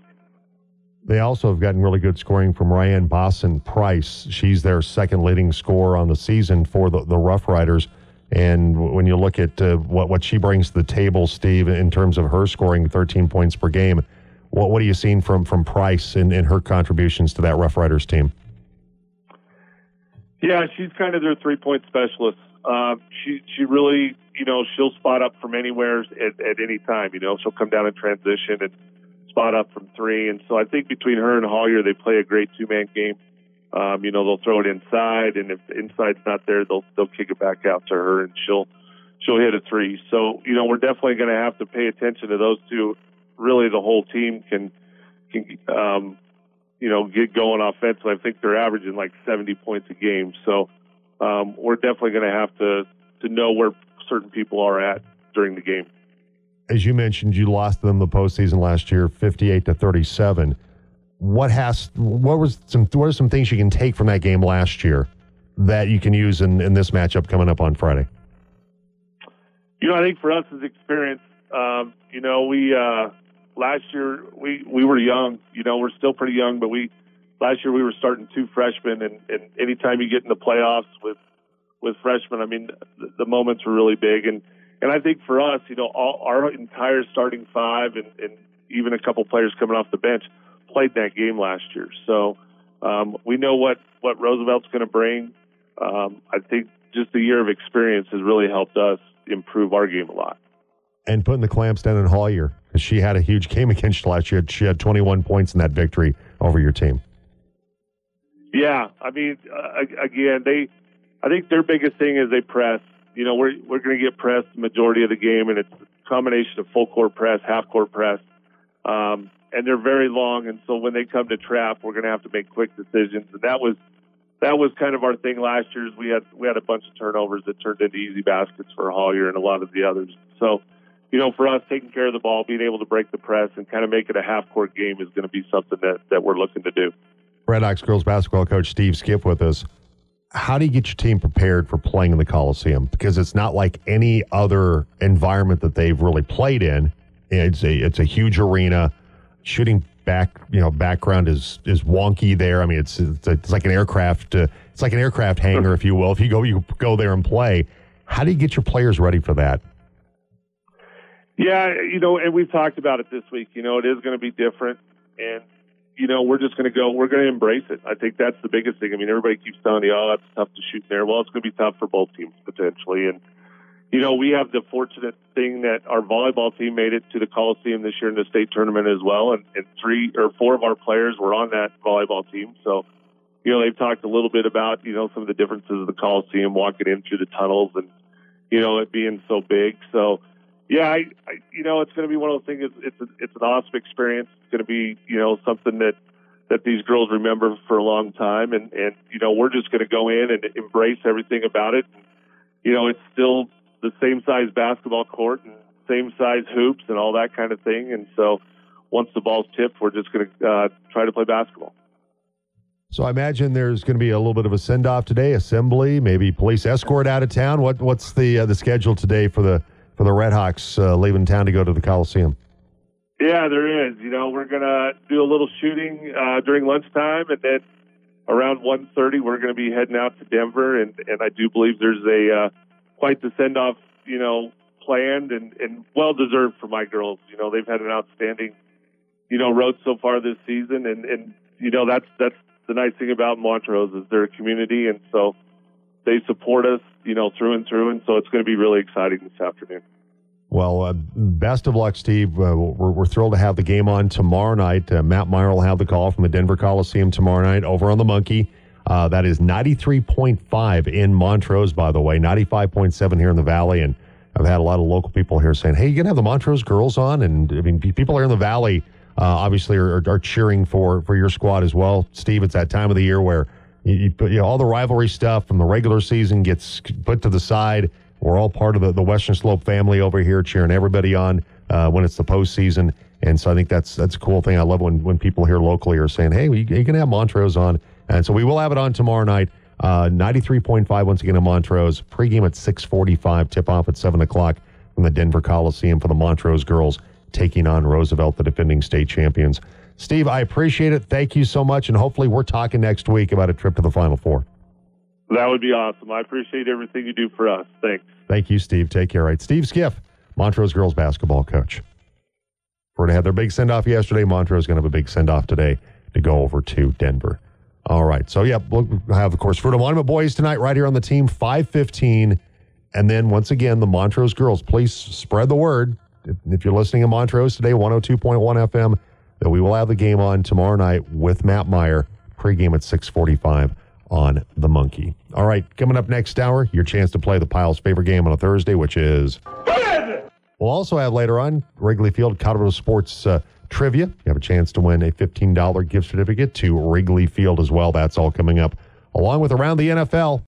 They also have gotten really good scoring from Ryan Boston Price. She's their second leading scorer on the season for the, the Rough Riders. And when you look at uh, what, what she brings to the table, Steve, in terms of her scoring 13 points per game, what, what are you seeing from, from Price in, in her contributions to that Rough Riders team? Yeah, she's kind of their three point specialist. Uh, she she really, you know, she'll spot up from anywhere at, at any time. You know, she'll come down in transition and spot up from three. And so I think between her and Hollier, they play a great two man game. Um, you know, they'll throw it inside, and if the inside's not there, they'll they'll kick it back out to her, and she'll she'll hit a three. So you know, we're definitely going to have to pay attention to those two. Really, the whole team can can um, you know get going offensively. I think they're averaging like 70 points a game. So um, we're definitely going to have to to know where certain people are at during the game. As you mentioned, you lost them the postseason last year, 58 to 37 what has what was some what are some things you can take from that game last year that you can use in, in this matchup coming up on Friday? You know, I think for us as experience, um, you know, we uh, last year we we were young. You know, we're still pretty young, but we last year we were starting two freshmen, and, and anytime you get in the playoffs with with freshmen, I mean, the, the moments were really big, and and I think for us, you know, all, our entire starting five and, and even a couple players coming off the bench played that game last year. So um, we know what, what Roosevelt's going to bring. Um, I think just the year of experience has really helped us improve our game a lot. And putting the clamps down in Hollier, because she had a huge game (laughs) against you last year. She had 21 points in that victory over your team. Yeah, I mean, uh, again, they, I think their biggest thing is they press. You know, we're we're going to get pressed the majority of the game, and it's a combination of full court press, half court press. Um, and they're very long. And so when they come to trap, we're going to have to make quick decisions. And that was that was kind of our thing last year. Is we had we had a bunch of turnovers that turned into easy baskets for Hollier and a lot of the others. So, you know, for us, taking care of the ball, being able to break the press, and kind of make it a half court game is going to be something that that we're looking to do. Red Hawks girls basketball coach Steve Skiff with us. How do you get your team prepared for playing in the Coliseum? Because it's not like any other environment that they've really played in. It's a it's a huge arena shooting back you know background is is wonky there. I mean, it's it's, it's like an aircraft. Uh, it's like an aircraft hangar, if you will. If you go you go there and play, how do you get your players ready for that? Yeah, you know, and we've talked about it this week. You know, it is going to be different, and you know, we're just going to go. We're going to embrace it. I think that's the biggest thing. I mean, everybody keeps telling you, "Oh, that's tough to shoot there." Well, it's going to be tough for both teams potentially, and you know, we have the fortunate thing that our volleyball team made it to the Coliseum this year in the state tournament as well, and, and three or four of our players were on that volleyball team. So, you know, they've talked a little bit about you know some of the differences of the Coliseum, walking in through the tunnels, and you know it being so big. So, yeah, I, I you know, it's going to be one of those things. It's it's, a, it's an awesome experience. It's going to be you know something that that these girls remember for a long time, and and you know we're just going to go in and embrace everything about it. You know, it's still the same size basketball court and same size hoops and all that kind of thing. And so once the ball's tipped, we're just going to uh, try to play basketball. So I imagine there's going to be a little bit of a send off today, assembly, maybe police escort out of town. What what's the uh, the schedule today for the for the Redhawks uh, leaving town to go to the Coliseum? Yeah, there is. You know, we're to do a little shooting uh, during lunchtime, and then around 1.30, we're to be heading out to Denver, and and I do believe there's a uh, quite the send off, you know, planned and, and well deserved for my girls. You know, they've had an outstanding, you know, road so far this season, and and you know that's that's the nice thing about Montrose is they're a community, and so they support us, you know, through and through, and so it's going to be really exciting this afternoon. Well, uh, best of luck, Steve. Uh, we're, we're, thrilled to have the game on tomorrow night. Uh, Matt Meyer will have the call from the Denver Coliseum tomorrow night over on the Monkey. Uh, that is 93.5 in Montrose, by the way, 95.7 here in the Valley. And I've had a lot of local people here saying, hey, you're going to have the Montrose girls on? And I mean, people here in the Valley uh, obviously are, are, cheering for, for your squad as well. Steve, it's that time of the year where you, you you know, all the rivalry stuff from the regular season gets put to the side. We're all part of the, the Western Slope family over here cheering everybody on uh, when it's the postseason. And so I think that's that's a cool thing. I love when, when people here locally are saying, hey, you, you can have Montrose on. And so we will have it on tomorrow night. Uh, 93.5 once again in Montrose. Pregame at 645, tip off at 7 o'clock from the Denver Coliseum for the Montrose girls taking on Roosevelt, the defending state champions. Steve, I appreciate it. Thank you so much. And hopefully, we're talking next week about a trip to the Final Four. That would be awesome. I appreciate everything you do for us. Thanks. Thank you, Steve. Take care. All right. Steve Skiff, Montrose girls basketball coach. For to have their big send off yesterday, Montrose going to have a big send off today to go over to Denver. All right. So, yeah, we'll have, of course, Fruita Monument boys tonight right here on the team, 515. And then once again, the Montrose girls, please spread the word. If you're listening in Montrose today, 102.1 FM, that we will have the game on tomorrow night with Matt Meyer, pregame at 645 on the Monkey. All right, coming up next hour, your chance to play the Pile's favorite game on a Thursday, which is. We'll also have later on Wrigley Field Colorado Sports uh, Trivia. You have a chance to win a $15 gift certificate to Wrigley Field as well. That's all coming up, along with Around the NFL